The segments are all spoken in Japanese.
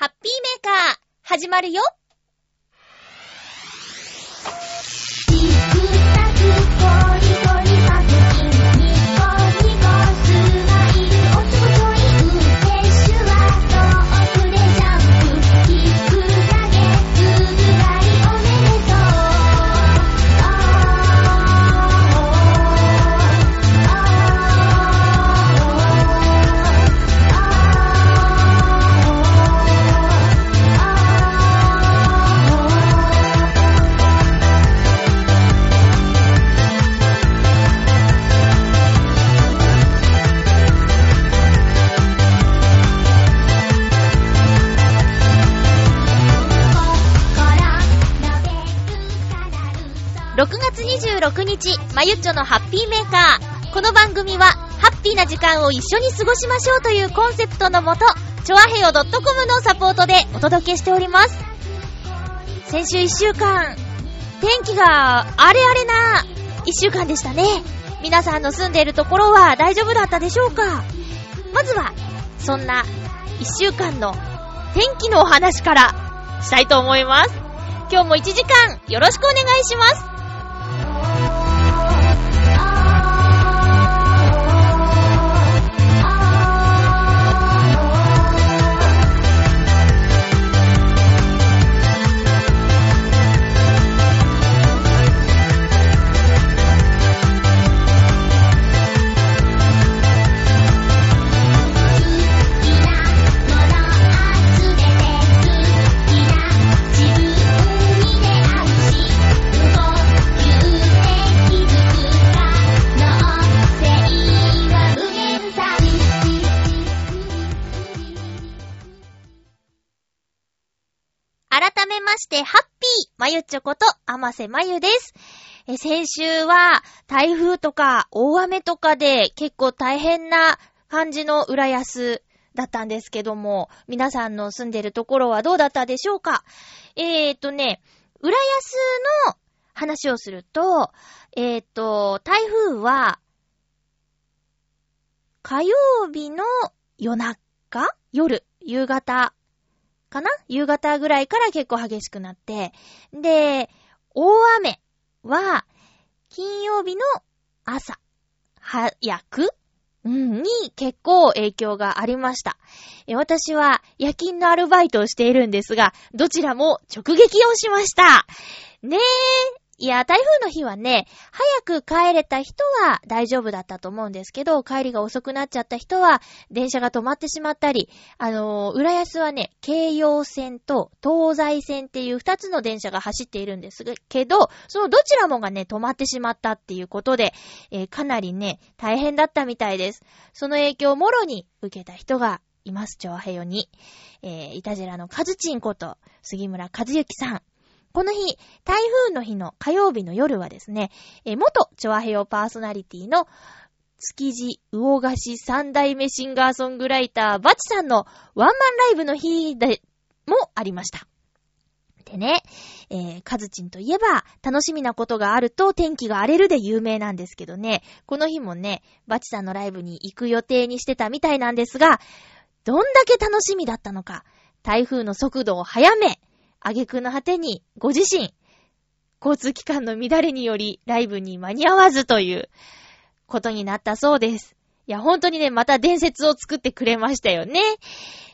ハッピーメーカー、始まるよ。26日、まゆっちょのハッピーメーカー。この番組は、ハッピーな時間を一緒に過ごしましょうというコンセプトのもと、ちょわへよ .com のサポートでお届けしております。先週1週間、天気が荒れ荒れな1週間でしたね。皆さんの住んでいるところは大丈夫だったでしょうか？まずは、そんな1週間の天気のお話からしたいと思います。今日も1時間よろしくお願いします。して、ハッピーまゆちょこと、あませまゆです。え、先週は、台風とか、大雨とかで、結構大変な感じの浦安だったんですけども、皆さんの住んでるところはどうだったでしょうか？えーとね、浦安の話をすると、えーと、台風は、火曜日の夜中？夜夕方かな？夕方ぐらいから結構激しくなって、で、大雨は、金曜日の朝、早く？うん、に結構影響がありました。私は夜勤のアルバイトをしているんですが、どちらも直撃をしました。ねえ。いや、台風の日はね、早く帰れた人は大丈夫だったと思うんですけど、帰りが遅くなっちゃった人は、電車が止まってしまったり、あのー、浦安はね、京葉線と東西線っていう二つの電車が走っているんですけど、そのどちらもがね、止まってしまったっていうことで、えーかなりね、大変だったみたいです。その影響をもろに受けた人がいます、長平よに。えー、いたじらのカズチンこと、杉村和幸さん。この日、台風の日の火曜日の夜はですね、えー元チョアヘヨパーソナリティの築地魚菓子三代目シンガーソングライターバチさんのワンマンライブの日でもありました。でね、えー、カズチンといえば、楽しみなことがあると天気が荒れるで有名なんですけどね、この日もね、バチさんのライブに行く予定にしてたみたいなんですが、どんだけ楽しみだったのか、台風の速度を速め、挙句の果てにご自身、交通機関の乱れによりライブに間に合わずということになったそうです。いや、本当にね、また伝説を作ってくれましたよね。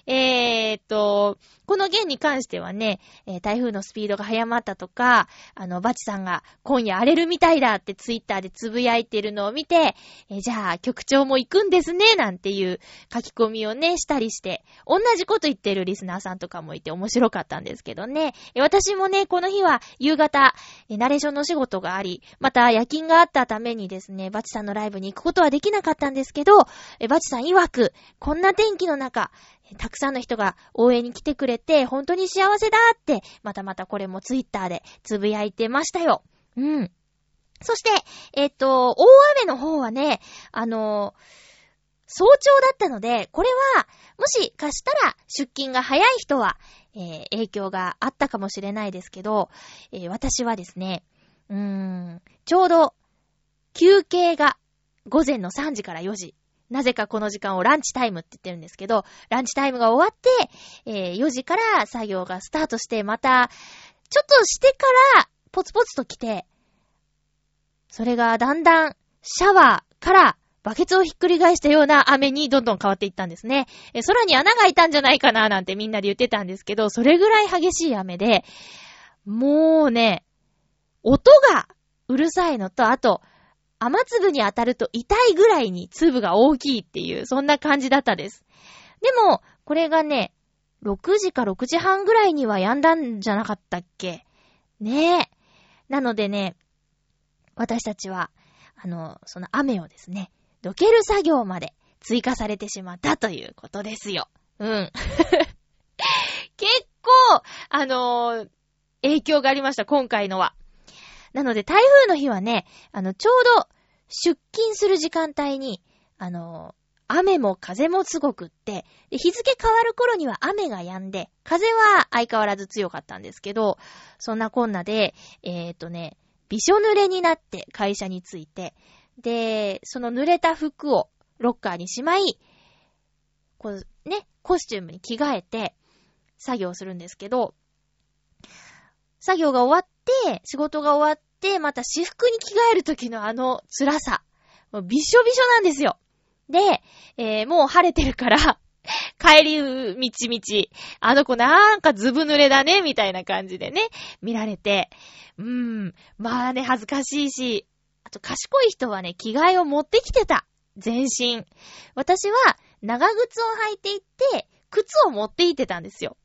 えーっと、この件に関してはね、えー台風のスピードが速まったとか、あの、バチさんが今夜荒れるみたいだってツイッターでつぶやいてるのを見て、えーじゃあ局長も行くんですね、なんていう書き込みをね、したりして、同じこと言ってるリスナーさんとかもいて面白かったんですけどね。えー私もね、この日は夕方、えーナレーションの仕事があり、また夜勤があったためにですね、バチさんのライブに行くことはできなかったんですけど、えーバチさん曰く、こんな天気の中、たくさんの人が応援に来てくれて、本当に幸せだって、またまたこれもツイッターでつぶやいてましたよ。うん。そして、えっと、大雨の方はね、あの早朝だったので、これは、もしかしたら出勤が早い人は、えー影響があったかもしれないですけど、え私はですね、うーん、ちょうど、休憩が午前の3時から4時なぜかこの時間をランチタイムって言ってるんですけど、ランチタイムが終わって、えー、4時から作業がスタートして、また、ちょっとしてから、ポツポツと来て、それがだんだん、シャワーからバケツをひっくり返したような雨にどんどん変わっていったんですね。え空に穴が開いたんじゃないかななんてみんなで言ってたんですけど、それぐらい激しい雨で、もうね、音がうるさいのと、あと、雨粒に当たると痛いぐらいに粒が大きいっていう、そんな感じだったです。でも、これがね、6時か6時半ぐらいには止んだんじゃなかったっけ？ねえ。なのでね、私たちは、あの、その雨をですね、どける作業まで追加されてしまったということですよ。うん。結構、あのー、影響がありました、今回のは。なので、台風の日はね、あの、ちょうど出勤する時間帯に、あの、雨も風もすごくって、日付変わる頃には雨が止んで、風は相変わらず強かったんですけど、そんなこんなで、えっ、とね、びしょ濡れになって会社に着いて、で、その濡れた服をロッカーにしまい、こうね、コスチュームに着替えて作業するんですけど、作業が終わって、仕事が終わっ、また私服に着替える時のあの辛さ。もうびしょびしょなんですよ。で、えー、もう晴れてるから 帰りみちみち、あの子なんかずぶ濡れだね、みたいな感じでね、見られて、うーん、まあね、恥ずかしいし、あと賢い人はね、着替えを持ってきてた。全身。私は長靴を履いていって、靴を持っていってたんですよ。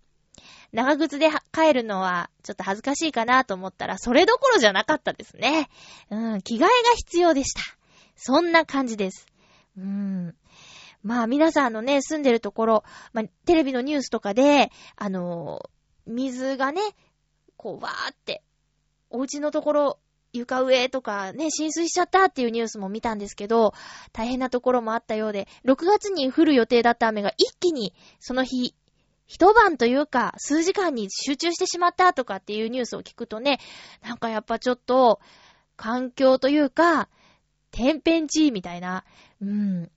長靴で帰るのはちょっと恥ずかしいかなと思ったら、それどころじゃなかったですね。うん、着替えが必要でした。そんな感じです。うーん。まあ皆さんのね、住んでるところ、まあテレビのニュースとかで、あのー、水がね、こうわーって、お家のところ床上とかね、浸水しちゃったっていうニュースも見たんですけど、大変なところもあったようで、6月に降る予定だった雨が一気にその日、一晩というか、数時間に集中してしまったとかっていうニュースを聞くとね、なんかやっぱちょっと、環境というか、天変地異みたいな、うん、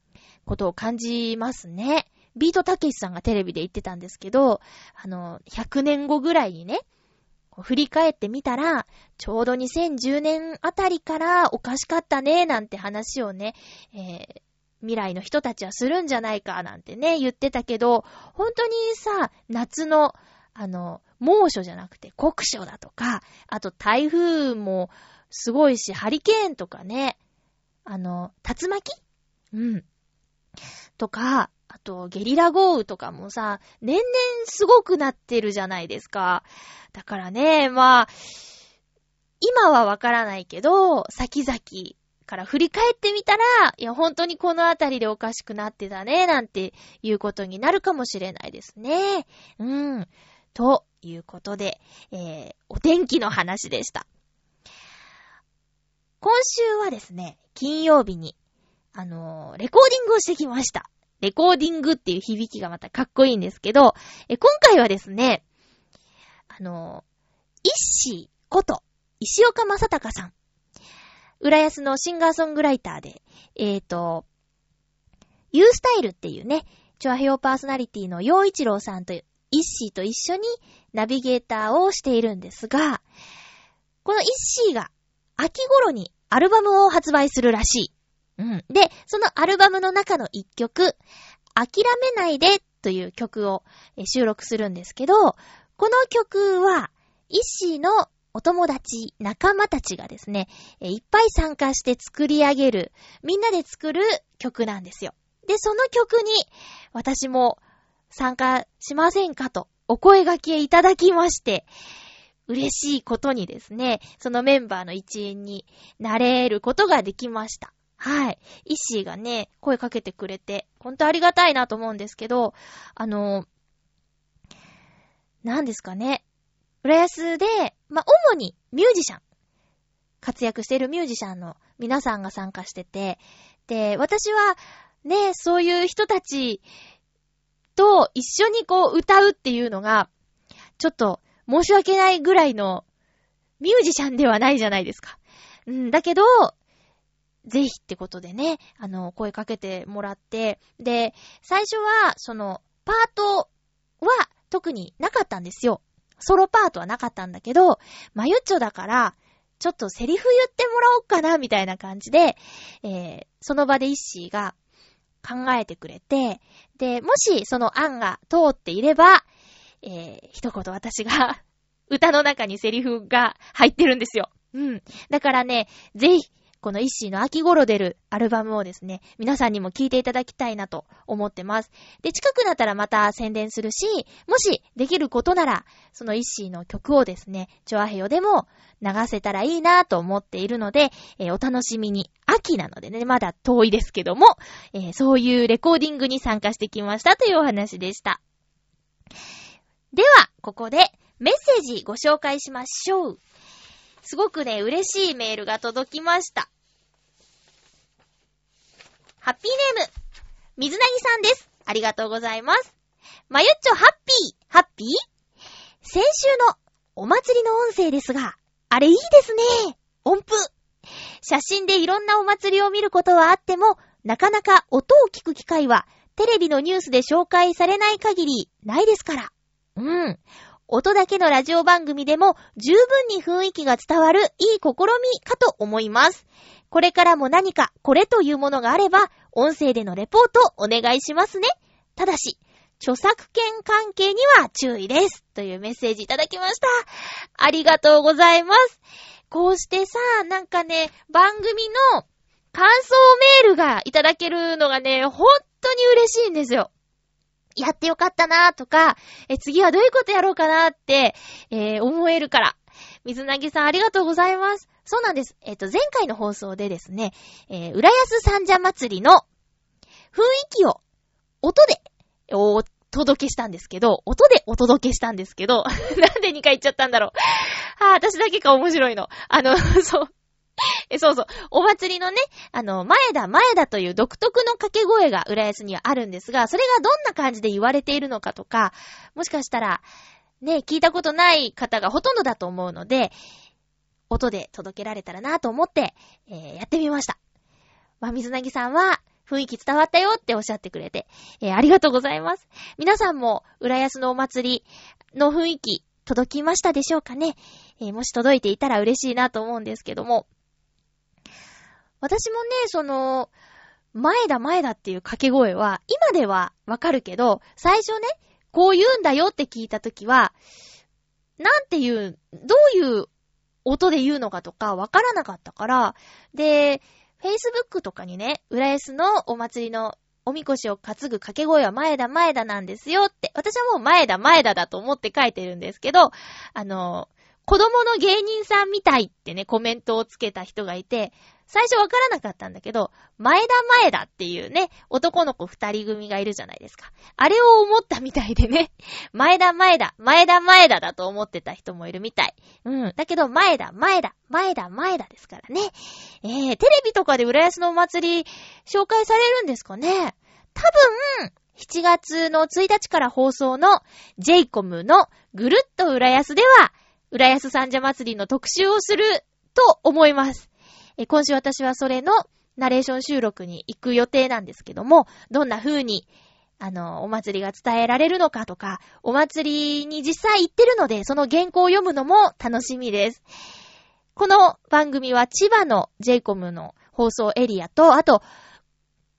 ことを感じますね。ビートたけしさんがテレビで言ってたんですけど、あの、100年後ぐらいにね、振り返ってみたら、ちょうど2010年あたりからおかしかったね、なんて話をね、えー、未来の人たちはするんじゃないか、なんてね、言ってたけど、本当にさ、夏の、あの、猛暑じゃなくて酷暑だとか、あと台風もすごいし、ハリケーンとかね、あの、竜巻？うん。とか、あと、ゲリラ豪雨とかもさ、年々すごくなってるじゃないですか。だからね、まあ、今はわからないけど、先々から振り返ってみたら、いや、本当にこのあたりでおかしくなってたね、なんていうことになるかもしれないですね。うん。ということで、えー、お天気の話でした。今週はですね、金曜日に、あのー、レコーディングをしてきました。レコーディングっていう響きがまたかっこいいんですけど、え今回はですね、あの、イッシーこと、石岡正隆さん。浦安のシンガーソングライターで、えっ、ー、と、ユースタイルっていうね、チョアヘオパーソナリティの洋一郎さんというイッシーと一緒にナビゲーターをしているんですが、このイッシーが秋頃にアルバムを発売するらしい。うん。で、そのアルバムの中の一曲、諦めないでという曲を収録するんですけど、この曲は、イッシーのお友達、仲間たちがですね、いっぱい参加して作り上げる、みんなで作る曲なんですよ。で、その曲に、私も参加しませんかと、お声掛けいただきまして、嬉しいことにですね、そのメンバーの一員になれることができました。はい。イッシーがね、声かけてくれて、ほんとありがたいなと思うんですけど、あの、何ですかね。浦安で、まあ、主にミュージシャン、活躍しているミュージシャンの皆さんが参加してて、で、私は、ね、そういう人たちと一緒にこう歌うっていうのが、ちょっと申し訳ないぐらいのミュージシャンではないじゃないですか。うん、だけど、ぜひってことでね、あの、声かけてもらって、で、最初は、その、パートは特になかったんですよ。ソロパートはなかったんだけど、まゆっちょだから、ちょっとセリフ言ってもらおうかな、みたいな感じで、えー、その場でイッシーが考えてくれて、で、もしその案が通っていれば、えー、一言私が 歌の中にセリフが入ってるんですよ。うん。だからね、ぜひ、このイッシーの秋頃出るアルバムをですね、皆さんにも聴いていただきたいなと思ってます。で、近くなったらまた宣伝するし、もしできることなら、そのイッシーの曲をですね、チョアヘヨでも流せたらいいなと思っているので、えーお楽しみに。秋なのでね、まだ遠いですけども、えーそういうレコーディングに参加してきましたというお話でした。では、ここでメッセージご紹介しましょう。すごくね、嬉しいメールが届きました。ハッピーネーム、水なぎさんです。ありがとうございます。まゆっちょハッピー、ハッピー？先週のお祭りの音声ですが、あれいいですね。音符。写真でいろんなお祭りを見ることはあっても、なかなか音を聞く機会は、テレビのニュースで紹介されない限り、ないですから。うん。音だけのラジオ番組でも十分に雰囲気が伝わるいい試みかと思います。これからも何かこれというものがあれば、音声でのレポートお願いしますね。ただし、著作権関係には注意です。というメッセージいただきました。ありがとうございます。こうしてさ、なんかね、番組の感想メールがいただけるのがね、本当に嬉しいんですよ。やってよかったなとか、え、次はどういうことやろうかなって、えー思えるから。水なぎさんありがとうございます。そうなんです。えっ、と、前回の放送でですね、えー、浦安三社祭りの雰囲気を音でお届けしたんですけど、音でお届けしたんですけど、なんで2回言っちゃったんだろう。はあ、私だけか面白いの。あの、そう。え、そうそう。お祭りのね、あの、前だ前だという独特の掛け声が浦安にはあるんですが、それがどんな感じで言われているのかとか、もしかしたら、ね、聞いたことない方がほとんどだと思うので、音で届けられたらなと思って、えーやってみました。まあ、水なぎさんは、雰囲気伝わったよっておっしゃってくれて、えーありがとうございます。皆さんも、浦安のお祭りの雰囲気、届きましたでしょうかね、えーもし届いていたら嬉しいなと思うんですけども、私もね、その、前だ前だっていう掛け声は、今ではわかるけど、最初ね、こう言うんだよって聞いたときは、なんていう、どういう音で言うのかとかわからなかったから、で、Facebook とかにね、浦安のお祭りのおみこしを担ぐ掛け声は前だ前だなんですよって、私はもう前だ前だだと思って書いてるんですけど、あの、子供の芸人さんみたいってね、コメントをつけた人がいて、最初わからなかったんだけど、前田前田っていうね、男の子二人組がいるじゃないですか。あれを思ったみたいでね、前田前田、前田前田だと思ってた人もいるみたい。うん。だけど、前田前田、前田前田ですからね。えー、テレビとかで浦安のお祭り紹介されるんですかね多分、7月の1日から放送の j イコムのぐるっと浦安では、浦安三社祭りの特集をすると思います。え今週私はそれのナレーション収録に行く予定なんですけども、どんな風に、あの、お祭りが伝えられるのかとか、お祭りに実際行ってるので、その原稿を読むのも楽しみです。この番組は千葉の j イコムの放送エリアと、あと、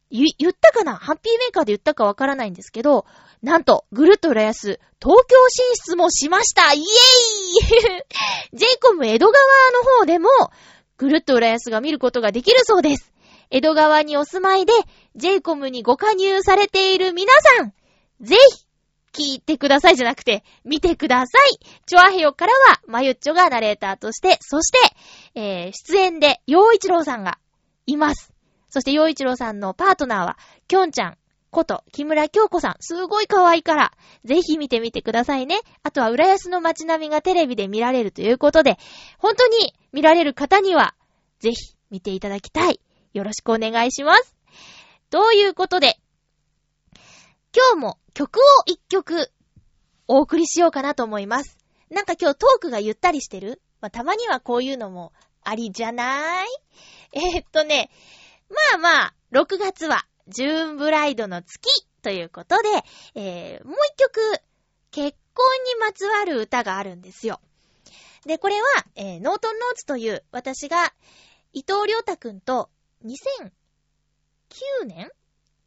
ゆ言ったかな？ハッピーメーカーで言ったかわからないんですけど、なんと、ぐるっと浦安、東京進出もしましたイエーイ !j イコム江戸川の方でも、ぐるっと浦安が見ることができるそうです。江戸川にお住まいで、j イコムにご加入されている皆さん、ぜひ、聞いてくださいじゃなくて、見てください。チョアヘヨからは、まゆっちょがナレーターとして、そして、えー、出演で、陽一郎さんがいます。そして、陽一郎さんのパートナーは、きょんちゃんこと、木村京子さん。すごい可愛いから、ぜひ見てみてくださいね。あとは、浦安の街並みがテレビで見られるということで、本当に見られる方には、ぜひ見ていただきたい。よろしくお願いします。ということで、今日も曲を一曲お送りしようかなと思います。なんか今日トークがゆったりしてる？まあ、たまにはこういうのもありじゃない？えー、っとね、まあまあ、6月はジューンブライドの月ということで、えー、もう一曲、結婚にまつわる歌があるんですよ。で、これは、えー、ノートンノーツという、私が、伊藤良太くんと2009年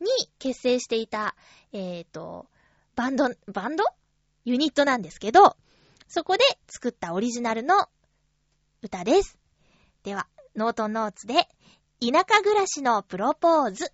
に結成していた、えっ、ー、と、バンド、バンド？ユニットなんですけど、そこで作ったオリジナルの歌です。では、ノートンノーツで、田舎暮らしのプロポーズ。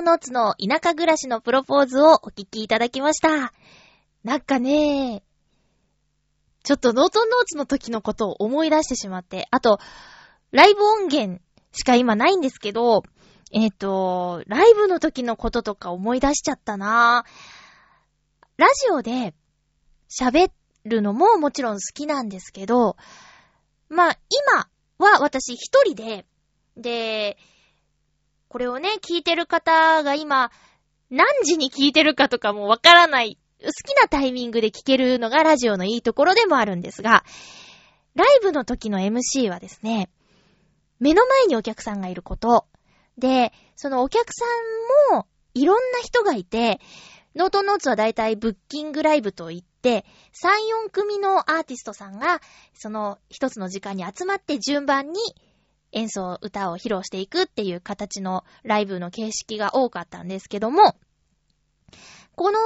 トノーツの田舎暮らしのプロポーズをお聞きいただきました。なんかね、ちょっとノートノーツの時のことを思い出してしまって、あと、ライブ音源しか今ないんですけど、えっ、と、ライブの時のこととか思い出しちゃったなラジオで喋るのももちろん好きなんですけど、まあ、今は私一人で、で、これをね、聞いてる方が今、何時に聞いてるかとかもわからない、好きなタイミングで聞けるのがラジオのいいところでもあるんですが、ライブの時の MC はですね、目の前にお客さんがいること、で、そのお客さんもいろんな人がいて、ノートノーツはだいたいブッキングライブといって、3、4組のアーティストさんが、その一つの時間に集まって順番に演奏、歌を披露していくっていう形のライブの形式が多かったんですけども、この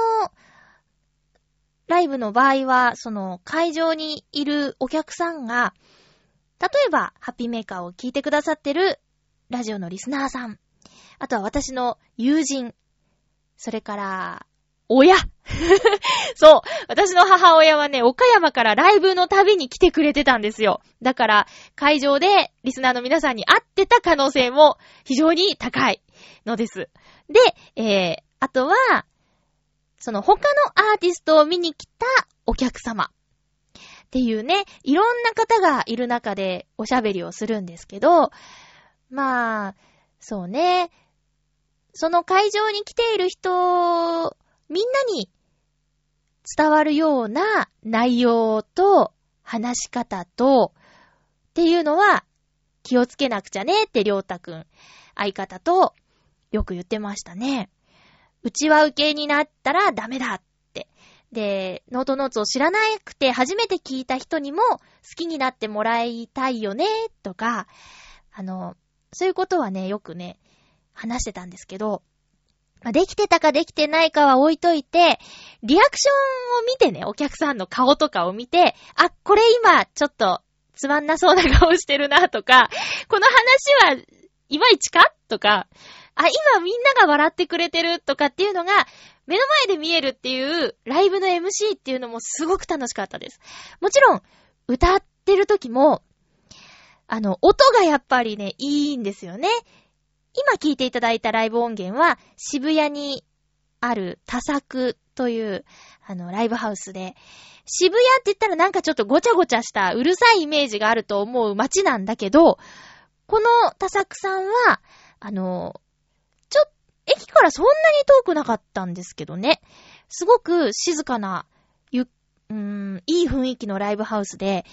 ライブの場合は、その会場にいるお客さんが、例えば、ハッピーメーカーを聞いてくださってるラジオのリスナーさん、あとは私の友人、それから、親 そう私の母親はね、岡山からライブの旅に来てくれてたんですよ。だから、会場でリスナーの皆さんに会ってた可能性も非常に高いのです。で、えー、あとは、その他のアーティストを見に来たお客様。っていうね、いろんな方がいる中でおしゃべりをするんですけど、まあ、そうね。その会場に来ている人、みんなに伝わるような内容と話し方とっていうのは気をつけなくちゃねってりょうたくん、相方とよく言ってましたね。うちは受けになったらダメだって。で、ノートノーツを知らなくて初めて聞いた人にも好きになってもらいたいよねとか、あの、そういうことはね、よくね、話してたんですけど、できてたかできてないかは置いといて、リアクションを見てね、お客さんの顔とかを見て、あ、これ今、ちょっと、つまんなそうな顔してるなとか、この話はいまいちかとか、あ、今みんなが笑ってくれてるとかっていうのが、目の前で見えるっていう、ライブの MC っていうのもすごく楽しかったです。もちろん、歌ってる時も、あの、音がやっぱりね、いいんですよね。今聞いていただいたライブ音源は、渋谷にある多作という、あの、ライブハウスで、渋谷って言ったらなんかちょっとごちゃごちゃしたうるさいイメージがあると思う街なんだけど、この多作さんは、あの、ちょっ、駅からそんなに遠くなかったんですけどね。すごく静かな、ゆ、うーん、いい雰囲気のライブハウスで、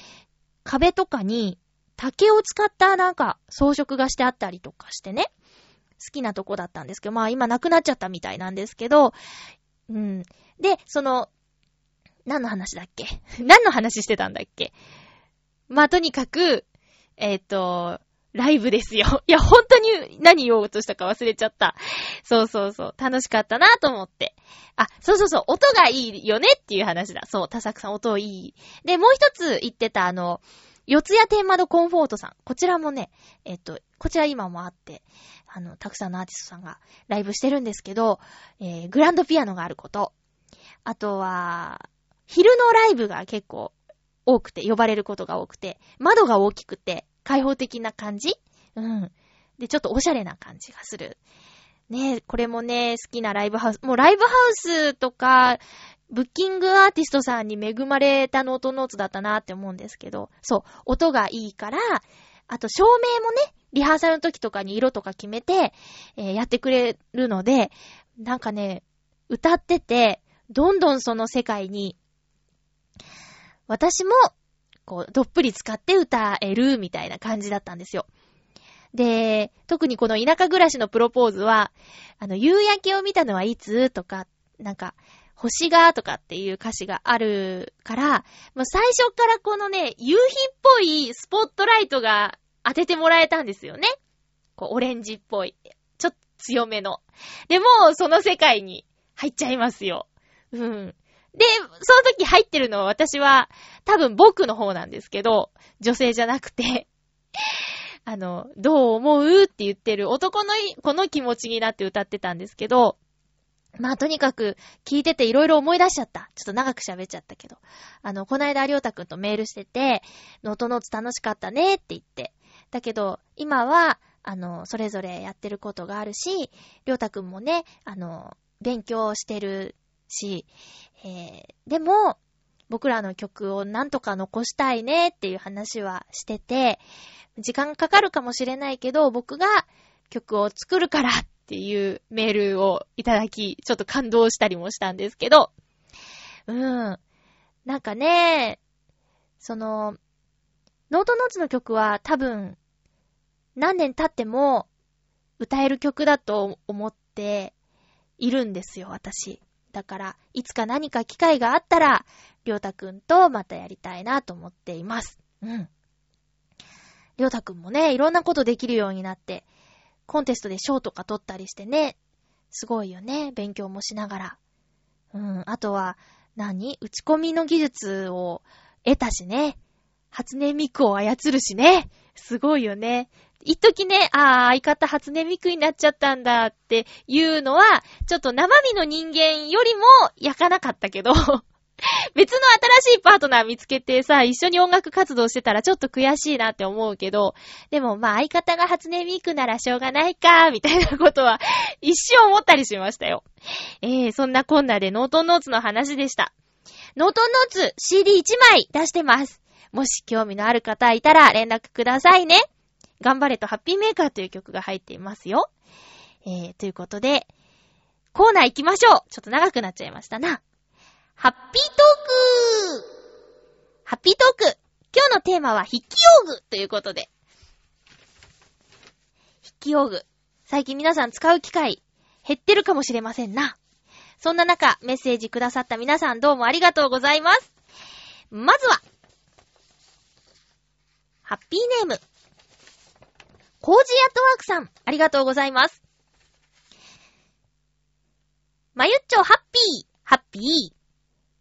壁とかに竹を使ったなんか装飾がしてあったりとかしてね。好きなとこだったんですけど、まあ今なくなっちゃったみたいなんですけど、うん。で、その、何の話だっけ？何の話してたんだっけ？まあとにかく、えっ、と、ライブですよ。いや、本当に何言おうとしたか忘れちゃった。そうそうそう。楽しかったなと思って。あ、そうそうそう。音がいいよねっていう話だ。そう、田作さん音いい。で、もう一つ言ってたあの、四谷天窓コンフォートさん。こちらもね、えっと、こちら今もあって、あの、たくさんのアーティストさんがライブしてるんですけど、えー、グランドピアノがあること。あとは、昼のライブが結構多くて、呼ばれることが多くて、窓が大きくて、開放的な感じ？うん。で、ちょっとおしゃれな感じがする。ねこれもね、好きなライブハウス。もうライブハウスとか、ブッキングアーティストさんに恵まれたノートノーツだったなって思うんですけど、そう、音がいいから、あと照明もね、リハーサルの時とかに色とか決めて、えーやってくれるので、なんかね、歌ってて、どんどんその世界に、私も、こう、どっぷり使って歌えるみたいな感じだったんですよ。で、特にこの田舎暮らしのプロポーズは、あの、夕焼けを見たのはいつ？とか、なんか、星が？とかっていう歌詞があるから、もう最初からこのね、夕日っぽいスポットライトが当ててもらえたんですよね。こう、オレンジっぽい。ちょっと強めの。でも、その世界に入っちゃいますよ。うん。で、その時入ってるのは私は多分僕の方なんですけど、女性じゃなくて、あの、どう思うって言ってる男の子の気持ちになって歌ってたんですけど、まあとにかく聞いてていろいろ思い出しちゃった。ちょっと長く喋っちゃったけど。あの、こないだりょうたくんとメールしてて、ノートノーツ楽しかったねって言って。だけど、今は、あの、それぞれやってることがあるし、りょうたくんもね、あの、勉強してるし、えー、でも、僕らの曲をなんとか残したいねっていう話はしてて、時間かかるかもしれないけど、僕が曲を作るからっていうメールをいただき、ちょっと感動したりもしたんですけど、うん。なんかね、その、ノートノーツの曲は多分、何年経っても歌える曲だと思っているんですよ、私。だから、いつか何か機会があったら、りょうたくんとまたやりたいなと思っています。うん。りょうたくんもね、いろんなことできるようになって、コンテストで賞とか取ったりしてね、すごいよね、勉強もしながら。うん、あとは、何？打ち込みの技術を得たしね。初音ミクを操るしね。すごいよね。一時ね、ああ、相方初音ミクになっちゃったんだっていうのは、ちょっと生身の人間よりも焼かなかったけど、別の新しいパートナー見つけてさ、一緒に音楽活動してたらちょっと悔しいなって思うけど、でもまあ相方が初音ミクならしょうがないか、みたいなことは 一瞬思ったりしましたよ。えー、そんなこんなでノートンノーツの話でした。ノートンノーツ CD1 枚出してます。もし興味のある方いたら連絡くださいね。頑張れとハッピーメーカーという曲が入っていますよ。えー、ということで、コーナー行きましょう。ちょっと長くなっちゃいましたな。ハッピートークハッピートーク今日のテーマは筆記用具ということで。筆記用具。最近皆さん使う機会減ってるかもしれませんな。そんな中、メッセージくださった皆さんどうもありがとうございます。まずは、ハッピーネーム、コージーアットワークさん、ありがとうございます。まゆっちょハッピー、ハッピー。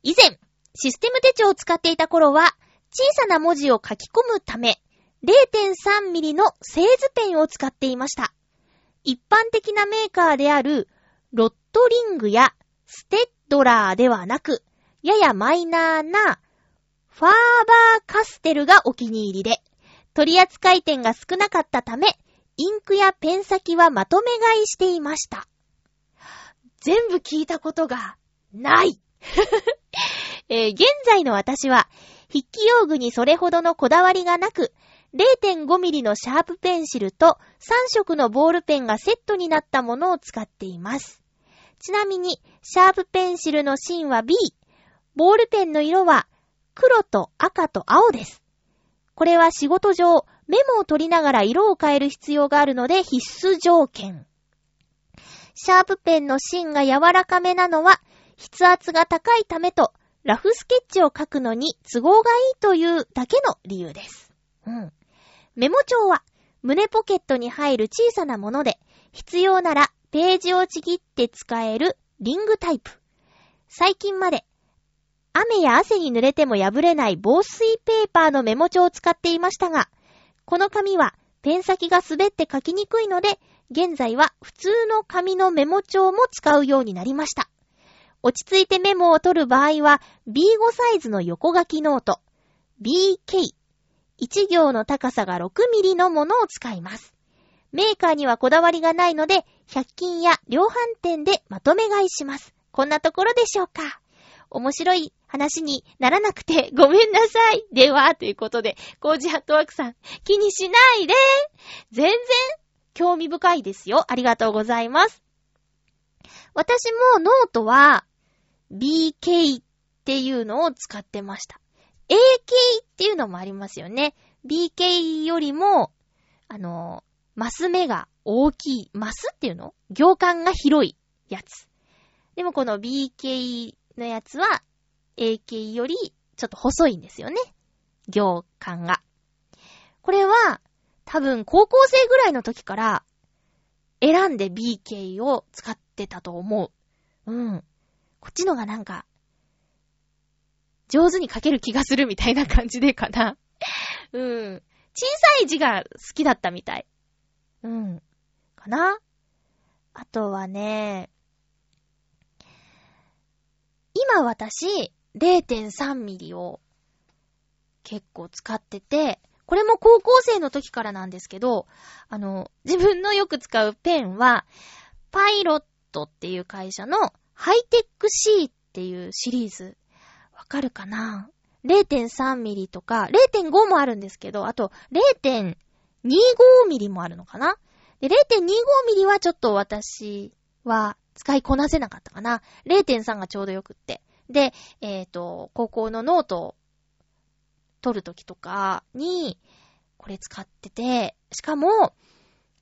以前、システム手帳を使っていた頃は、小さな文字を書き込むため、0.3ミリの製図ペンを使っていました。一般的なメーカーである、ロットリングやステッドラーではなく、ややマイナーな、ファーバーカステルがお気に入りで、取扱店が少なかったため、インクやペン先はまとめ買いしていました。全部聞いたことがない。えー現在の私は、筆記用具にそれほどのこだわりがなく、0.5ミリのシャープペンシルと3色のボールペンがセットになったものを使っています。ちなみに、シャープペンシルの芯は B、ボールペンの色は黒と赤と青です。これは仕事上、メモを取りながら色を変える必要があるので必須条件。シャープペンの芯が柔らかめなのは、筆圧が高いためと、ラフスケッチを書くのに都合がいいというだけの理由です。うん。メモ帳は、胸ポケットに入る小さなもので、必要ならページをちぎって使えるリングタイプ。最近まで、雨や汗に濡れても破れない防水ペーパーのメモ帳を使っていましたが、この紙はペン先が滑って書きにくいので、現在は普通の紙のメモ帳も使うようになりました。落ち着いてメモを取る場合は B5 サイズの横書きノート BK 1行の高さが6ミリのものを使います。メーカーにはこだわりがないので、100均や量販店でまとめ買いします。こんなところでしょうか面白い話にならなくて ごめんなさい。では、ということで、コージーアットワークさん、気にしないで全然、興味深いですよ。ありがとうございます。私もノートは、BK っていうのを使ってました。AK っていうのもありますよね。 B罫 よりも、あの、マス目が大きい。マスっていうの？行間が広いやつ。でもこの BK のやつは AK よりちょっと細いんですよね。行間が。これは多分高校生ぐらいの時から選んで BK を使ってたと思う。うん。こっちのがなんか上手に書ける気がするみたいな感じでかな。うん。小さい字が好きだったみたい。うん。かなあとはね、今私、0.3ミリを結構使ってて、これも高校生の時からなんですけど、あの、自分のよく使うペンは、パイロットっていう会社のハイテック C っていうシリーズ。わかるかな ?0.3 ミリとか、0.5もあるんですけど、あと0.25ミリもあるのかな？で、0.25ミリはちょっと私は使いこなせなかったかな。0.3がちょうどよくって。で、えっ、と、高校のノートを取るときとかに、これ使ってて、しかも、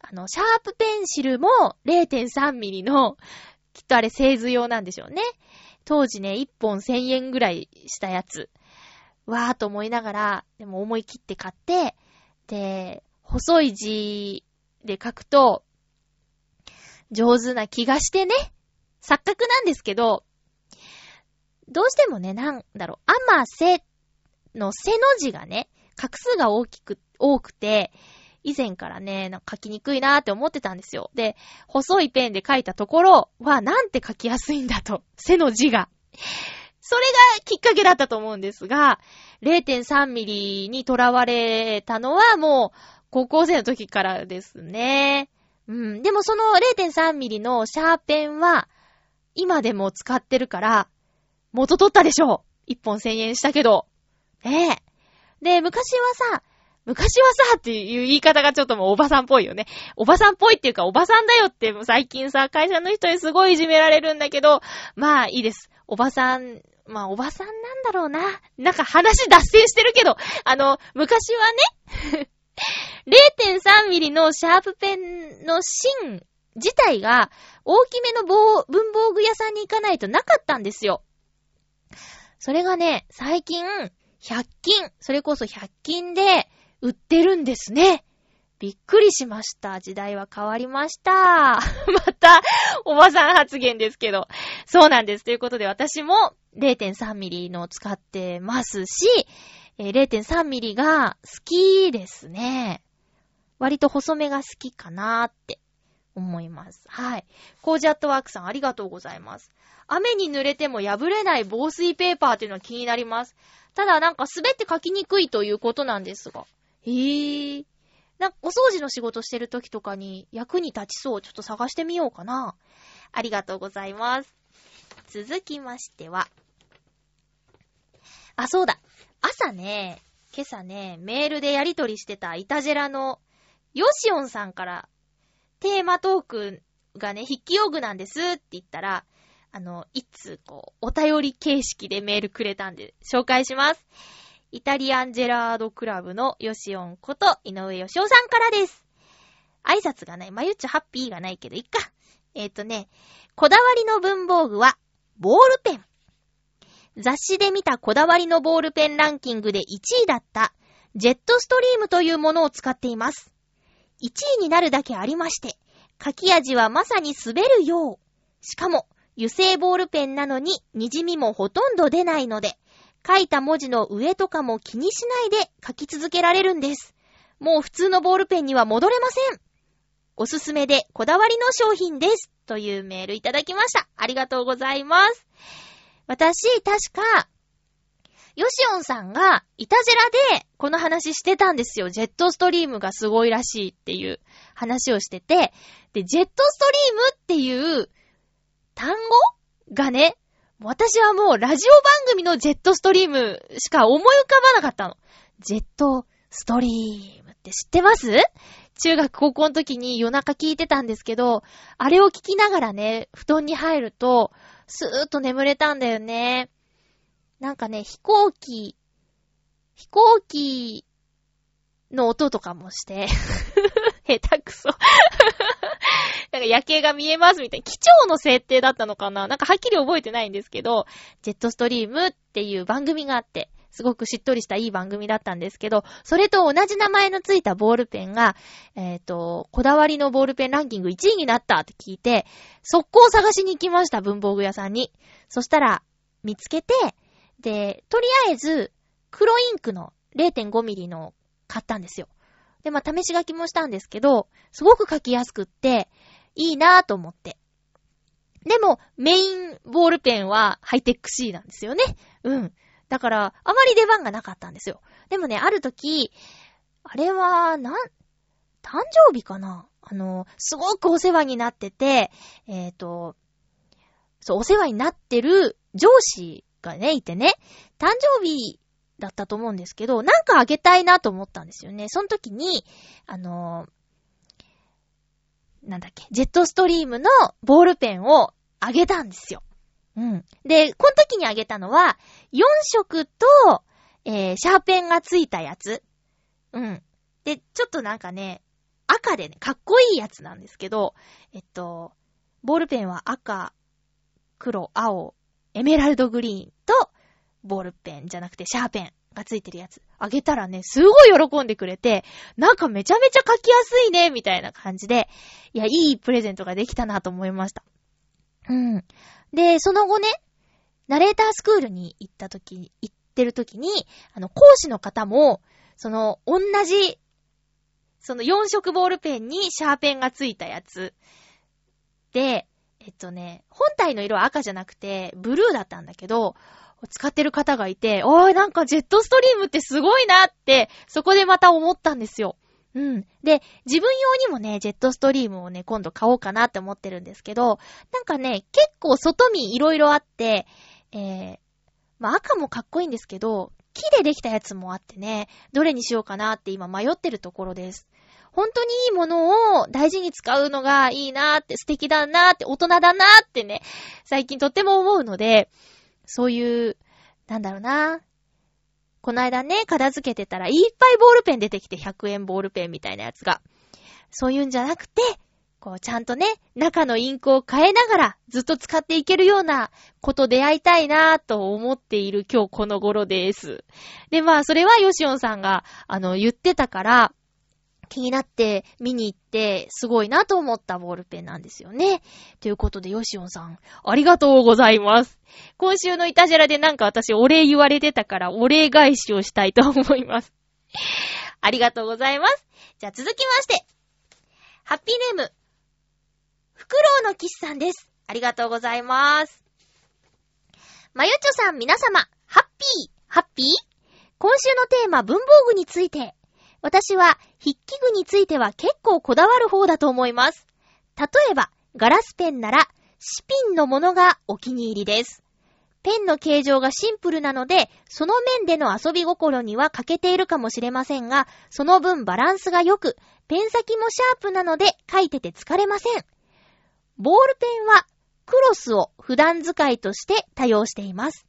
あの、シャープペンシルも0.3ミリの、きっとあれ製図用なんでしょうね。当時ね、1本1000円ぐらいしたやつ。わーと思いながら、でも思い切って買って、で、細い字で書くと、上手な気がしてね。錯覚なんですけど、どうしてもね、なんだろう、あませの背の字がね、画数が大きく、多くて、以前からね、なんか書きにくいなーって思ってたんですよ。で、細いペンで書いたところは、なんて書きやすいんだと。背の字が。それがきっかけだったと思うんですが、0.3ミリにとらわれたのはもう、高校生の時からですね。うん。でもその0.3ミリのシャーペンは、今でも使ってるから、元取ったでしょう。1本1000円したけど。ねえ。で、昔はさ、昔はさっていう言い方がちょっともうおばさんっぽいよね。おばさんっぽいっていうかおばさんだよって最近さ、会社の人にすごいいじめられるんだけど、まあいいです。おばさん、まあおばさんなんだろうな。なんか話脱線してるけど、あの、昔はね、0.3ミリのシャープペンの芯自体が大きめの棒文房具屋さんに行かないとなかったんですよ。それがね、最近、100均、それこそ100均で売ってるんですね。びっくりしました。時代は変わりました。また、おばさん発言ですけど。そうなんです。ということで私も0.3ミリのを使ってますし、0.3ミリが好きですね。割と細めが好きかなーって思います。はい。コージアットワークさんありがとうございます。雨に濡れても破れない防水ペーパーっていうのは気になります。ただなんか滑って書きにくいということなんですが。へぇー。なんかお掃除の仕事してる時とかに役に立ちそう。ちょっと探してみようかな。ありがとうございます。続きましては。あ、そうだ。朝ね、今朝ね、メールでやりとりしてたイタジェラのヨシオンさんからテーマトークがね、筆記用具なんですって言ったら、あの、いつ、こう、お便り形式でメールくれたんで、紹介します。イタリアンジェラードクラブのヨシオンこと井上ヨシオさんからです。挨拶がない。まゆっちハッピーがないけど、いっか。えっ、とね、こだわりの文房具は、ボールペン。雑誌で見たこだわりのボールペンランキングで1位だった、ジェットストリームというものを使っています。1位になるだけありまして、書き味はまさに滑るよう。しかも、油性ボールペンなのに滲みもほとんど出ないので、書いた文字の上とかも気にしないで書き続けられるんです。もう普通のボールペンには戻れません。おすすめでこだわりの商品です。というメールいただきました。ありがとうございます。私、確か、ヨシオンさんが、イタジェラで、この話してたんですよ。ジェットストリームがすごいらしいっていう話をしてて、で、ジェットストリームっていう単語がね、私はもうラジオ番組のジェットストリームしか思い浮かばなかったの。ジェットストリームって知ってます？中学高校の時に夜中聞いてたんですけど、あれを聞きながらね、布団に入ると、スーッと眠れたんだよね。なんかね、飛行機、飛行機の音とかもして、下手くそ。なんか夜景が見えますみたいな、機長の設定だったのかななんかはっきり覚えてないんですけど、ジェットストリームっていう番組があって、すごくしっとりしたいい番組だったんですけど、それと同じ名前のついたボールペンが、えっ、と、こだわりのボールペンランキング1位になったって聞いて、速攻探しに行きました、文房具屋さんに。そしたら、見つけて、で、とりあえず、黒インクの0.5ミリの買ったんですよ。で、まあ、試し書きもしたんですけど、すごく書きやすくって、いいなぁと思って。でも、メインボールペンはハイテック C なんですよね。うん。だから、あまり出番がなかったんですよ。でもね、ある時、あれは、なん、誕生日かな？あの、すごくお世話になってて、えっ、ー、と、そう、お世話になってる上司がね、いてね、誕生日だったと思うんですけど、なんかあげたいなと思ったんですよね。その時に、あのなんだっけ、ジェットストリームのボールペンをあげたんですよ。うん。で、この時にあげたのは、4色と、えー、シャーペンがついたやつ。うん。で、ちょっとなんかね、赤でね、かっこいいやつなんですけど、えっと、ボールペンは赤、黒、青、エメラルドグリーンと、ボールペンじゃなくてシャーペンがついてるやつ。あげたらね、すごい喜んでくれて、なんかめちゃめちゃ書きやすいね、みたいな感じで、いや、いいプレゼントができたなと思いました。うん。で、その後ね、ナレータースクールに行った時、行ってる時に、あの、講師の方も、その、同じその4色ボールペンにシャーペンがついたやつ。で、えっとね、本体の色は赤じゃなくて、ブルーだったんだけど、使ってる方がいて、おー、なんかジェットストリームってすごいなって、そこでまた思ったんですよ。うん。で、自分用にもね、ジェットストリームをね、今度買おうかなって思ってるんですけど、なんかね、結構外見いろいろあって、えー、まあ赤もかっこいいんですけど、木でできたやつもあってね、どれにしようかなって今迷ってるところです。本当にいいものを大事に使うのがいいなーって、素敵だなーって、大人だなーってね、最近とっても思うので、そういう、なんだろうな。この間ね、片付けてたらいっぱいボールペン出てきて100円ボールペンみたいなやつが。そういうんじゃなくて、こうちゃんとね、中のインクを変えながらずっと使っていけるようなこと出会いたいなぁと思っている今日この頃です。で、まあそれはヨシオンさんが、あの、言ってたから、気になって見に行って、すごいなと思ったボールペンなんですよね。ということで、ヨシオンさん、ありがとうございます。今週のイタジェラでなんか私お礼言われてたから、お礼返しをしたいと思います。ありがとうございます。じゃあ続きまして、ハッピーネーム、フクロウのキスさんです。ありがとうございます。まゆちょさん皆様、ハッピー、ハッピー？今週のテーマ、文房具について。私は筆記具については結構こだわる方だと思います。例えば、ガラスペンなら、シピンのものがお気に入りです。ペンの形状がシンプルなので、その面での遊び心には欠けているかもしれませんが、その分バランスが良く、ペン先もシャープなので書いてて疲れません。ボールペンはクロスを普段使いとして多用しています。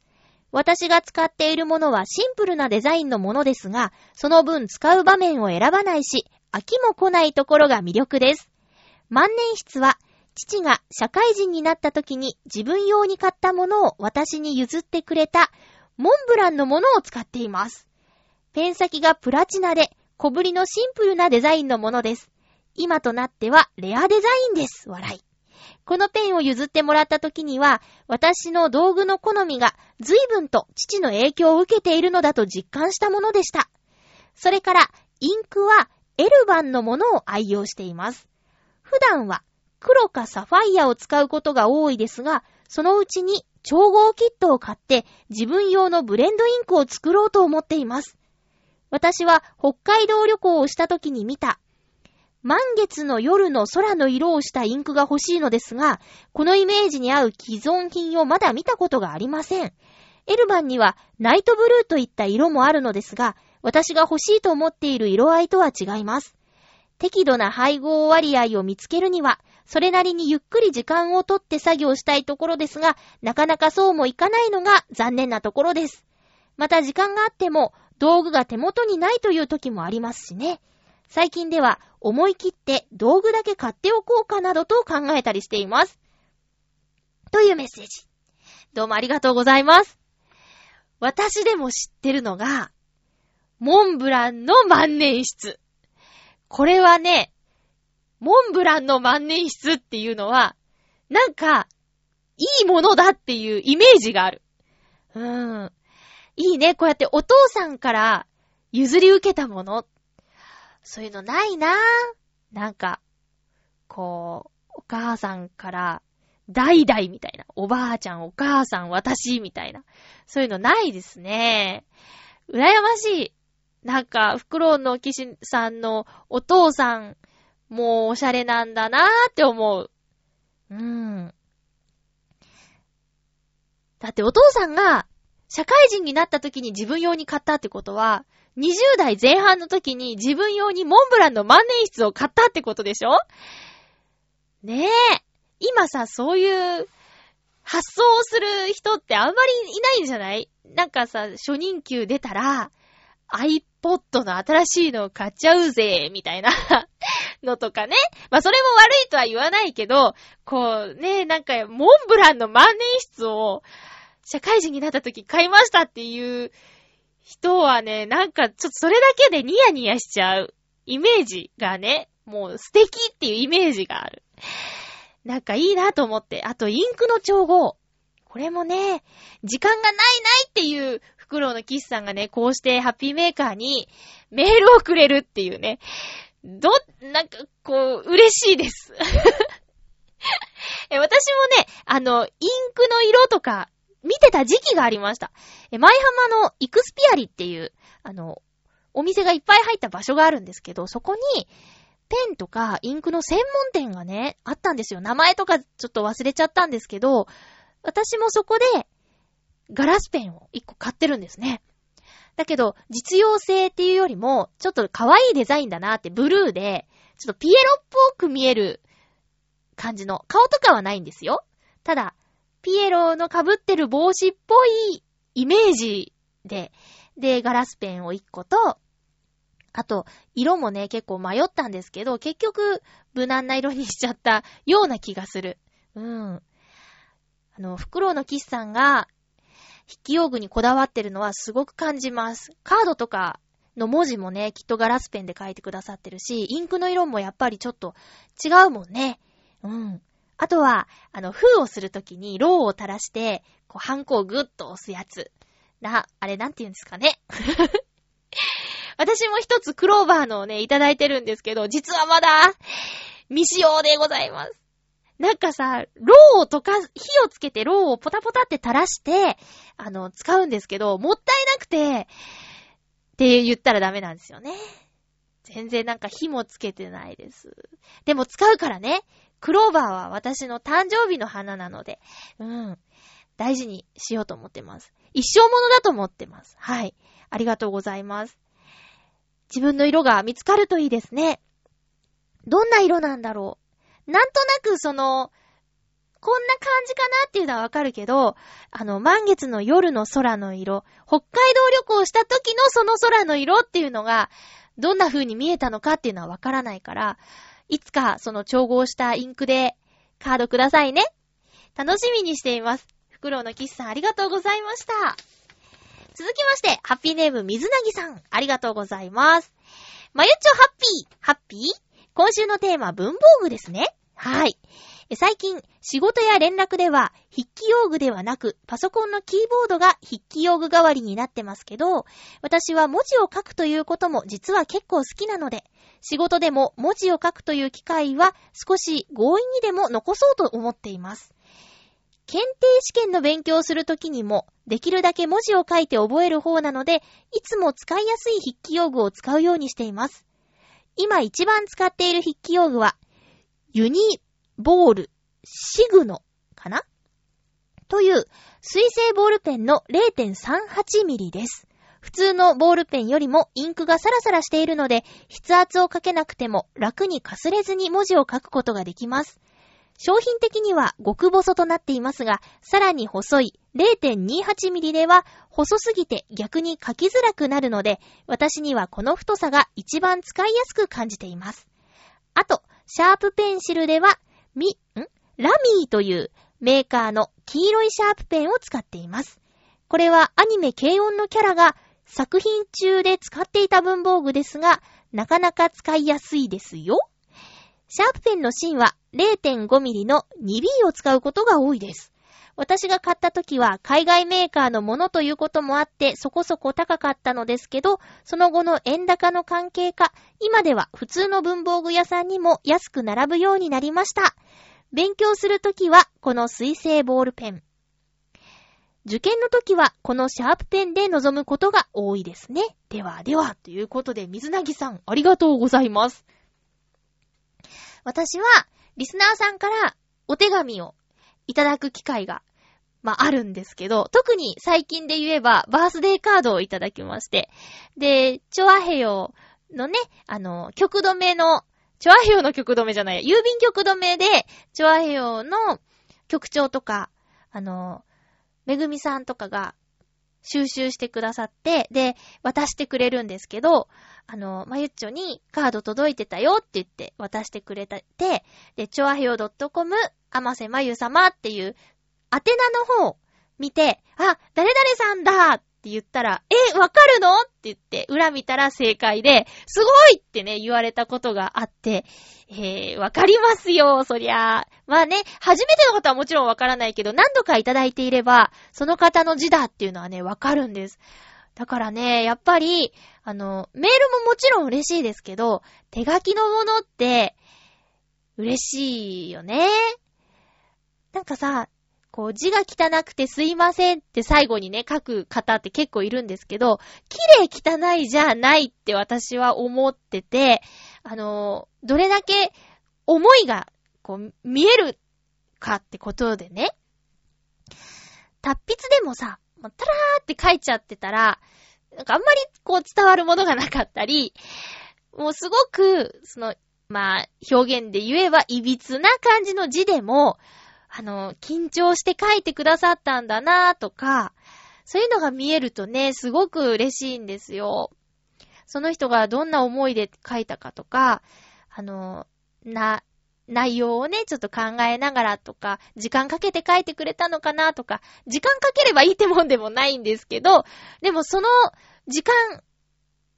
私が使っているものはシンプルなデザインのものですが、その分使う場面を選ばないし、飽きも来ないところが魅力です。万年筆は、父が社会人になった時に自分用に買ったものを私に譲ってくれた、モンブランのものを使っています。ペン先がプラチナで、小ぶりのシンプルなデザインのものです。今となってはレアデザインです。笑い。このペンを譲ってもらった時には、私の道具の好みが随分と父の影響を受けているのだと実感したものでした。それから、インクはエルバンのものを愛用しています。普段は黒かサファイアを使うことが多いですが、そのうちに調合キットを買って自分用のブレンドインクを作ろうと思っています。私は北海道旅行をした時に見た満月の夜の空の色をしたインクが欲しいのですが、このイメージに合う既存品をまだ見たことがありません。エルバンにはナイトブルーといった色もあるのですが、私が欲しいと思っている色合いとは違います。適度な配合割合を見つけるには、それなりにゆっくり時間をとって作業したいところですが、なかなかそうもいかないのが残念なところです。また時間があっても、道具が手元にないという時もありますしね。最近では思い切って道具だけ買っておこうかなどと考えたりしています。というメッセージ。どうもありがとうございます。私でも知ってるのが、モンブランの万年筆。これはね、モンブランの万年筆っていうのは、なんか、いいものだっていうイメージがある。うーん。いいね。こうやってお父さんから譲り受けたもの。そういうのないなぁなんか、こう、お母さんから、代々みたいな。おばあちゃん、お母さん、私、みたいな。そういうのないですね。羨ましい。なんか、フクロウの騎士さんのお父さん、もうおしゃれなんだなーって思う。うん。だってお父さんが、社会人になった時に自分用に買ったってことは、20代前半の時に自分用にモンブランの万年筆を買ったってことでしょ？ねえ。今さ、そういう発想をする人ってあんまりいないんじゃない？なんかさ、初任給出たら、iPod の新しいのを買っちゃうぜ、みたいな のとかね。まあ、それも悪いとは言わないけど、こうね、なんか、モンブランの万年筆を、社会人になった時買いましたっていう人はね、なんか、ちょっとそれだけでニヤニヤしちゃうイメージがね、もう素敵っていうイメージがある。なんかいいなと思って。あと、インクの調合。これもね、時間がないないっていうフクロウのキスさんがね、こうしてハッピーメーカーにメールをくれるっていうね。ど、なんか、こう、嬉しいです。私もね、あの、インクの色とか、見てた時期がありました。え、舞浜のイクスピアリっていう、あの、お店がいっぱい入った場所があるんですけど、そこに、ペンとかインクの専門店がね、あったんですよ。名前とかちょっと忘れちゃったんですけど、私もそこで、ガラスペンを一個買ってるんですね。だけど、実用性っていうよりも、ちょっと可愛いデザインだなって、ブルーで、ちょっとピエロっぽく見える感じの、顔とかはないんですよ。ただ、ピエロの被ってる帽子っぽいイメージで、で、ガラスペンを一個と、あと、色もね、結構迷ったんですけど、結局、無難な色にしちゃったような気がする。うん。あの、フクロウのキスさんが、筆記用具にこだわってるのはすごく感じます。カードとかの文字もね、きっとガラスペンで書いてくださってるし、インクの色もやっぱりちょっと違うもんね。うん。あとは、あの、封をするときに、ローを垂らして、こう、ハンコをグッと押すやつ。な、あれなんて言うんですかね。私も一つクローバーのをね、いただいてるんですけど、実はまだ、未使用でございます。なんかさ、ローを溶かす、火をつけてローをポタポタって垂らして、あの、使うんですけど、もったいなくて、って言ったらダメなんですよね。全然なんか火もつけてないです。でも使うからね、クローバーは私の誕生日の花なので、うん。大事にしようと思ってます。一生ものだと思ってます。はい。ありがとうございます。自分の色が見つかるといいですね。どんな色なんだろう。なんとなくその、こんな感じかなっていうのはわかるけど、あの、満月の夜の空の色、北海道旅行した時のその空の色っていうのが、どんな風に見えたのかっていうのはわからないから、いつかその調合したインクでカードくださいね。楽しみにしています。フクロウのキスさんありがとうございました。続きまして、ハッピーネーム水なぎさん、ありがとうございます。まゆっちょハッピー、ハッピー？今週のテーマ、文房具ですね。はい。最近、仕事や連絡では、筆記用具ではなく、パソコンのキーボードが筆記用具代わりになってますけど、私は文字を書くということも実は結構好きなので、仕事でも文字を書くという機会は少し強引にでも残そうと思っています。検定試験の勉強をするときにも、できるだけ文字を書いて覚える方なので、いつも使いやすい筆記用具を使うようにしています。今一番使っている筆記用具は、ユニボールシグノかな？という水性ボールペンの 0.38mm です。普通のボールペンよりもインクがサラサラしているので、筆圧をかけなくても楽にかすれずに文字を書くことができます。商品的には極細となっていますが、さらに細い 0.28mm では細すぎて逆に書きづらくなるので、私にはこの太さが一番使いやすく感じています。あと、シャープペンシルでは、み、ん？ラミーというメーカーの黄色いシャープペンを使っています。これはアニメ軽音のキャラが作品中で使っていた文房具ですが、なかなか使いやすいですよ。シャープペンの芯は 0.5mm の 2B を使うことが多いです。私が買った時は海外メーカーのものということもあってそこそこ高かったのですけど、その後の円高の関係か、今では普通の文房具屋さんにも安く並ぶようになりました。勉強するときはこの水性ボールペン。受験の時はこのシャープペンで臨むことが多いですね。ではでは、ということで水なぎさんありがとうございます。私はリスナーさんからお手紙をいただく機会が、まあ、あるんですけど、特に最近で言えばバースデーカードをいただきまして、で、チョアヘヨのね、あの、曲止めの、チョアヘヨの曲止めじゃない、郵便局止めで、チョアヘヨの局長とか、あの、めぐみさんとかが収集してくださって、で、渡してくれるんですけど、あの、まゆっちょにカード届いてたよって言って渡してくれたって、で、ちょあへよ .com、あませまゆさまっていう、宛名の方見て、あ、誰々さんだっって言ったら、え、わかるの？って言って、裏見たら正解で、すごいってね、言われたことがあって、えー、わかりますよ、そりゃ。まあね、初めての方はもちろんわからないけど、何度かいただいていれば、その方の字だっていうのはね、わかるんです。だからね、やっぱり、あの、メールももちろん嬉しいですけど、手書きのものって、嬉しいよね。なんかさ、こう字が汚くてすいませんって最後にね、書く方って結構いるんですけど、綺麗汚いじゃないって私は思ってて、あの、どれだけ思いが、こう、見えるかってことでね、達筆でもさ、もうタラーって書いちゃってたら、なんかあんまりこう伝わるものがなかったり、もうすごく、その、まあ、表現で言えば、いびつな感じの字でも、あの、緊張して書いてくださったんだなとか、そういうのが見えるとね、すごく嬉しいんですよ。その人がどんな思いで書いたかとか、あの、な、内容をね、ちょっと考えながらとか、時間かけて書いてくれたのかなとか、時間かければいいってもんでもないんですけど、でもその時間、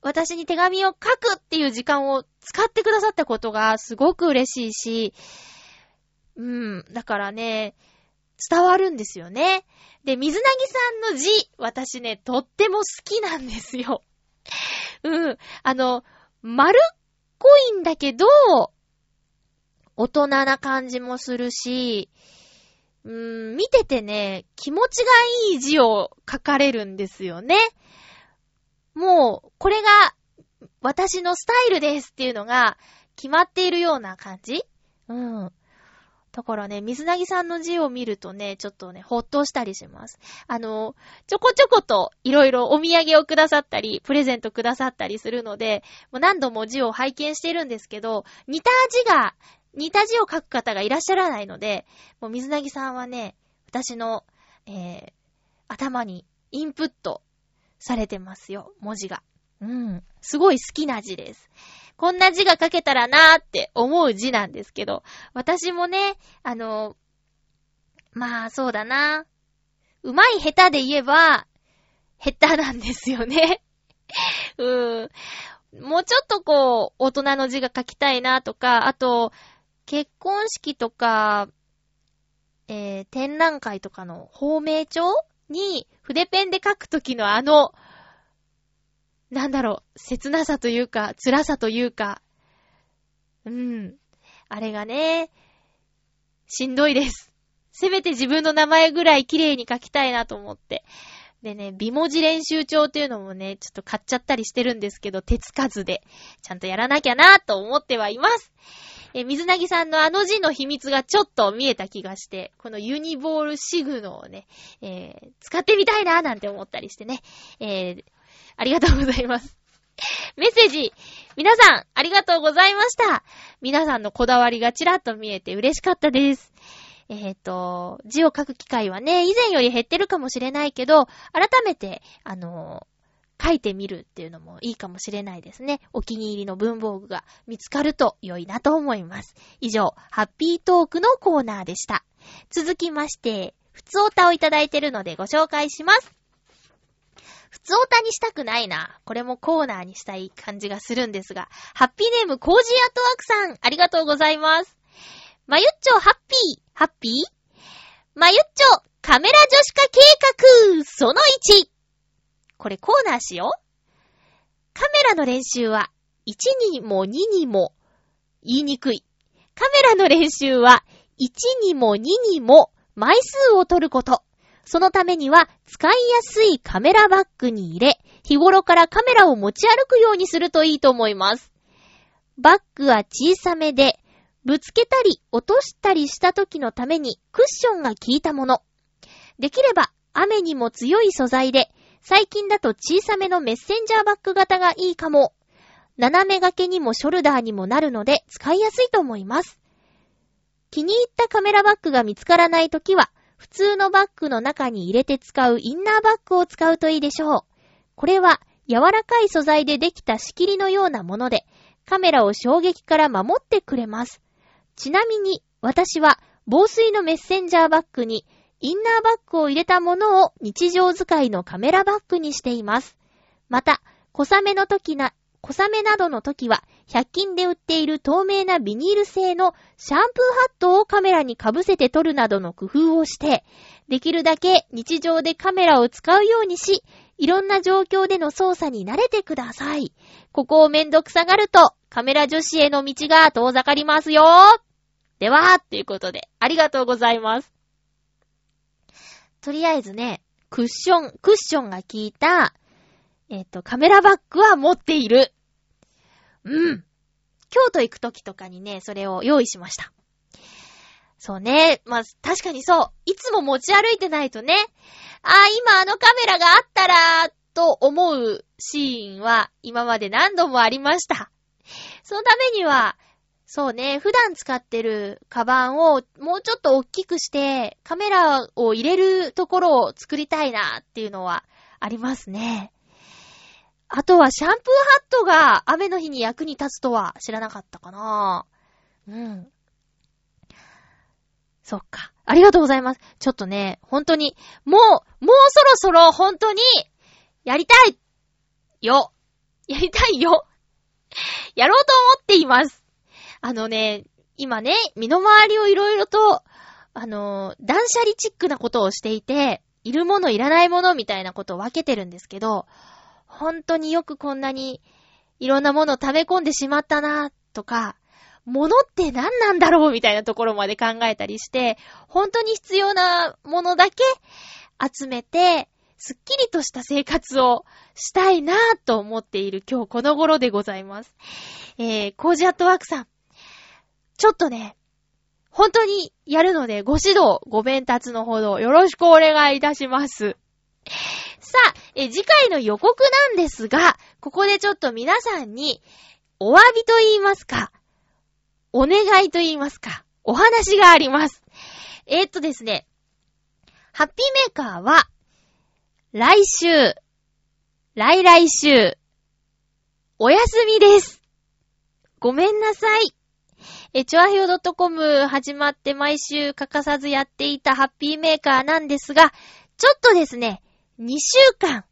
私に手紙を書くっていう時間を使ってくださったことがすごく嬉しいし、うん、だからね、伝わるんですよね。で、水なぎさんの字、私ね、とっても好きなんですよ。うん。あの、丸っこいんだけど、大人な感じもするし、うーん、見ててね、気持ちがいい字を書かれるんですよね。もう、これが私のスタイルですっていうのが決まっているような感じうん。だからね、水なぎさんの字を見るとね、ちょっとね、ほっとしたりします。あの、ちょこちょこといろいろお土産をくださったり、プレゼントくださったりするので、もう何度も字を拝見してるんですけど、似た字が、似た字を書く方がいらっしゃらないので、もう水なぎさんはね、私の、えー、頭にインプットされてますよ、文字が。うん。すごい好きな字です。こんな字が書けたらなーって思う字なんですけど、私もね、あの、まあそうだな。うまい下手で言えば、下手なんですよね。うーん。もうちょっとこう、大人の字が書きたいなとか、あと、結婚式とか、えー、展覧会とかの芳名帳に筆ペンで書くときのあの、なんだろう、切なさというか、辛さというか、うん。あれがね、しんどいです。せめて自分の名前ぐらい綺麗に書きたいなと思って。でね、美文字練習帳っていうのもね、ちょっと買っちゃったりしてるんですけど、手つかずで、ちゃんとやらなきゃなと思ってはいます。え、水なぎさんのあの字の秘密がちょっと見えた気がして、このユニボールシグノをね、えー、使ってみたいななんて思ったりしてね、えー、ありがとうございます。メッセージ、皆さん、ありがとうございました。皆さんのこだわりがちらっと見えて嬉しかったです。えっ、と、字を書く機会はね、以前より減ってるかもしれないけど、改めて、あの書いてみるっていうのもいいかもしれないですね。お気に入りの文房具が見つかると良いなと思います。以上、ハッピートークのコーナーでした。続きまして、普通おたをいただいてるのでご紹介します。普通おたにしたくないな。これもコーナーにしたい感じがするんですが、ハッピーネームコージーアットワークさん、ありがとうございます。まゆっちょハッピー、ハッピー？まゆっちょ、カメラ女子化計画その1。これコーナーしよう。カメラの練習は1にも2にも言いにくい。カメラの練習は1にも2にも枚数を取ること。そのためには使いやすいカメラバッグに入れ、日頃からカメラを持ち歩くようにするといいと思います。バッグは小さめで、ぶつけたり落としたりした時のためにクッションが効いたもの。できれば雨にも強い素材で、最近だと小さめのメッセンジャーバッグ型がいいかも。斜め掛けにもショルダーにもなるので使いやすいと思います。気に入ったカメラバッグが見つからないときは、普通のバッグの中に入れて使うインナーバッグを使うといいでしょう。これは柔らかい素材でできた仕切りのようなもので、カメラを衝撃から守ってくれます。ちなみに、私は防水のメッセンジャーバッグにインナーバッグを入れたものを日常使いのカメラバッグにしています。また、小雨の時な、小雨などの時は、100均で売っている透明なビニール製のシャンプーハットをカメラに被せて撮るなどの工夫をして、できるだけ日常でカメラを使うようにし、いろんな状況での操作に慣れてください。ここをめんどくさがると、カメラ女子への道が遠ざかりますよでは、ということで、ありがとうございます。とりあえずね、クッション、クッションが効いた、えっ、と、カメラバッグは持っている。うん。京都行くときとかにね、それを用意しました。そうね。まあ、確かにそう。いつも持ち歩いてないとね。ああ、今あのカメラがあったら、と思うシーンは今まで何度もありました。そのためには、そうね、普段使ってるカバンをもうちょっと大きくして、カメラを入れるところを作りたいなっていうのはありますね。あとはシャンプーハットが雨の日に役に立つとは知らなかったかなうん。そっか。ありがとうございます。ちょっとね、本当に、もう、もうそろそろ本当に、やりたいよやりたいよやろうと思っています。あのね、今ね、身の回りをいろいろと、あの、断捨離チックなことをしていて、いるものいらないものみたいなことを分けてるんですけど、本当によくこんなにいろんなものを溜め込んでしまったな、とか、物って何なんだろうみたいなところまで考えたりして、本当に必要なものだけ集めて、すっきりとした生活をしたいなぁと思っている今日この頃でございます。えー、コージアットワークさん。ちょっとね、本当にやるのでご指導、ご鞭達のほどよろしくお願いいたします。さあ、え次回の予告なんですが、ここでちょっと皆さんにお詫びと言いますか、お願いと言いますか、お話があります。えー、っとですね、ハッピーメーカーは、来週、来来週、お休みです。ごめんなさい。え、チョアヒョ .com 始まって毎週欠かさずやっていたハッピーメーカーなんですが、ちょっとですね、2週間、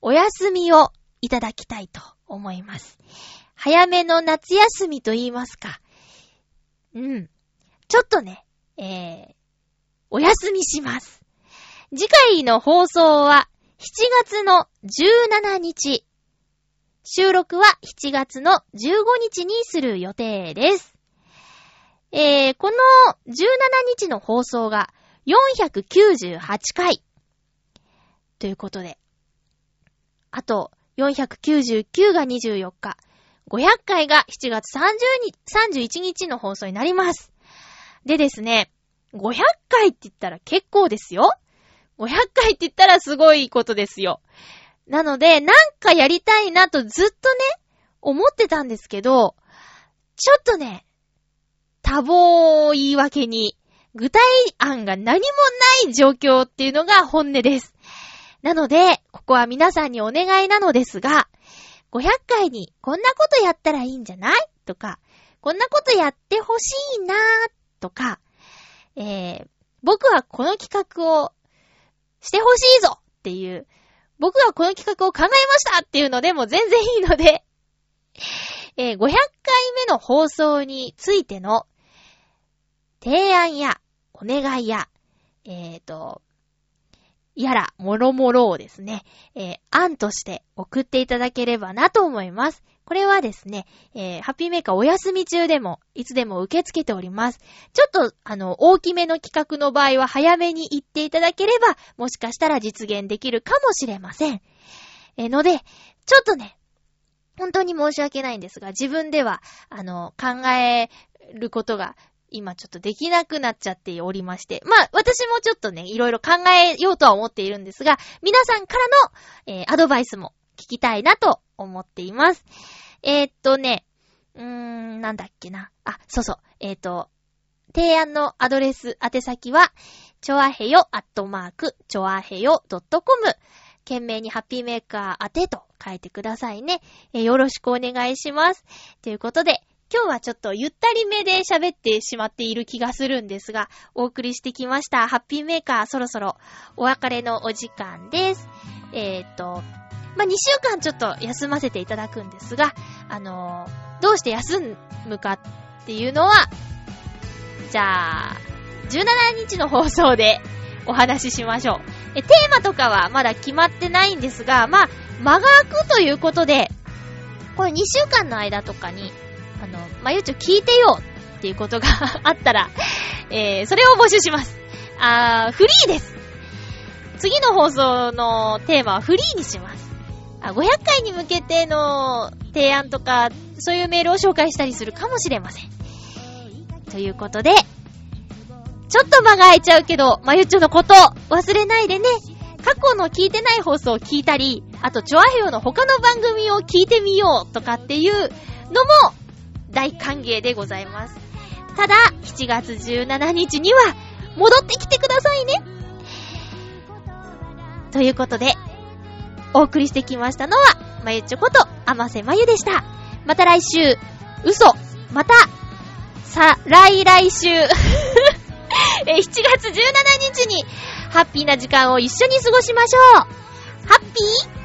お休みをいただきたいと思います。早めの夏休みと言いますか。うん。ちょっとね、えー、お休みします。次回の放送は7月の17日。収録は7月の15日にする予定です。えー、この17日の放送が498回。ということで。あと、499が24日。500回が7月30日、31日の放送になります。でですね、500回って言ったら結構ですよ。500回って言ったらすごいことですよ。なので、なんかやりたいなとずっとね、思ってたんですけど、ちょっとね、多忙を言い訳に、具体案が何もない状況っていうのが本音です。なので、ここは皆さんにお願いなのですが、500回にこんなことやったらいいんじゃない？とか、こんなことやってほしいなーとか、えー、僕はこの企画をしてほしいぞっていう、僕はこの企画を考えましたっていうのでも全然いいので、えー500回目の放送についての提案やお願いや、えーと、やら、もろもろをですね、えー、案として送っていただければなと思います。これはですね、えー、ハッピーメーカーお休み中でも、いつでも受け付けております。ちょっと、あの、大きめの企画の場合は早めに言っていただければ、もしかしたら実現できるかもしれません。えー、ので、ちょっとね、本当に申し訳ないんですが、自分では、あの、考えることが今ちょっとできなくなっちゃっておりまして。まあ、私もちょっとね、いろいろ考えようとは思っているんですが、皆さんからの、えー、アドバイスも聞きたいなと思っています。えー、っとね、うーん、なんだっけな。あ、そうそう。えー、っと、提案のアドレス、宛先は、ちょあへよ、アットマーク、ちょあへよ、ドットコム。懸命にハッピーメーカー宛てと書いてくださいね。えー、よろしくお願いします。ということで、今日はちょっとゆったりめで喋ってしまっている気がするんですが、お送りしてきました。ハッピーメーカーそろそろお別れのお時間です。えっ、と、まあ、2週間ちょっと休ませていただくんですが、あのー、どうして休むかっていうのは、じゃあ、17日の放送でお話ししましょう。え、テーマとかはまだ決まってないんですが、まあ、間が空くということで、これ2週間の間とかに、あの、まゆちょ聞いてよっていうことが あったら、えー、それを募集します。あー、フリーです。次の放送のテーマはフリーにします。あ、500回に向けての提案とか、そういうメールを紹介したりするかもしれません。ということで、ちょっと間が空いちゃうけど、まゆちょのこと忘れないでね。過去の聞いてない放送を聞いたり、あと、チョアヘヨの他の番組を聞いてみようとかっていうのも大歓迎でございます。ただ、7月17日には戻ってきてくださいね。ということで、お送りしてきましたのは、まゆちょこと、あませまゆでした。また来週、嘘、また、さ、来来週、7月17日に、ハッピーな時間を一緒に過ごしましょう。ハッピー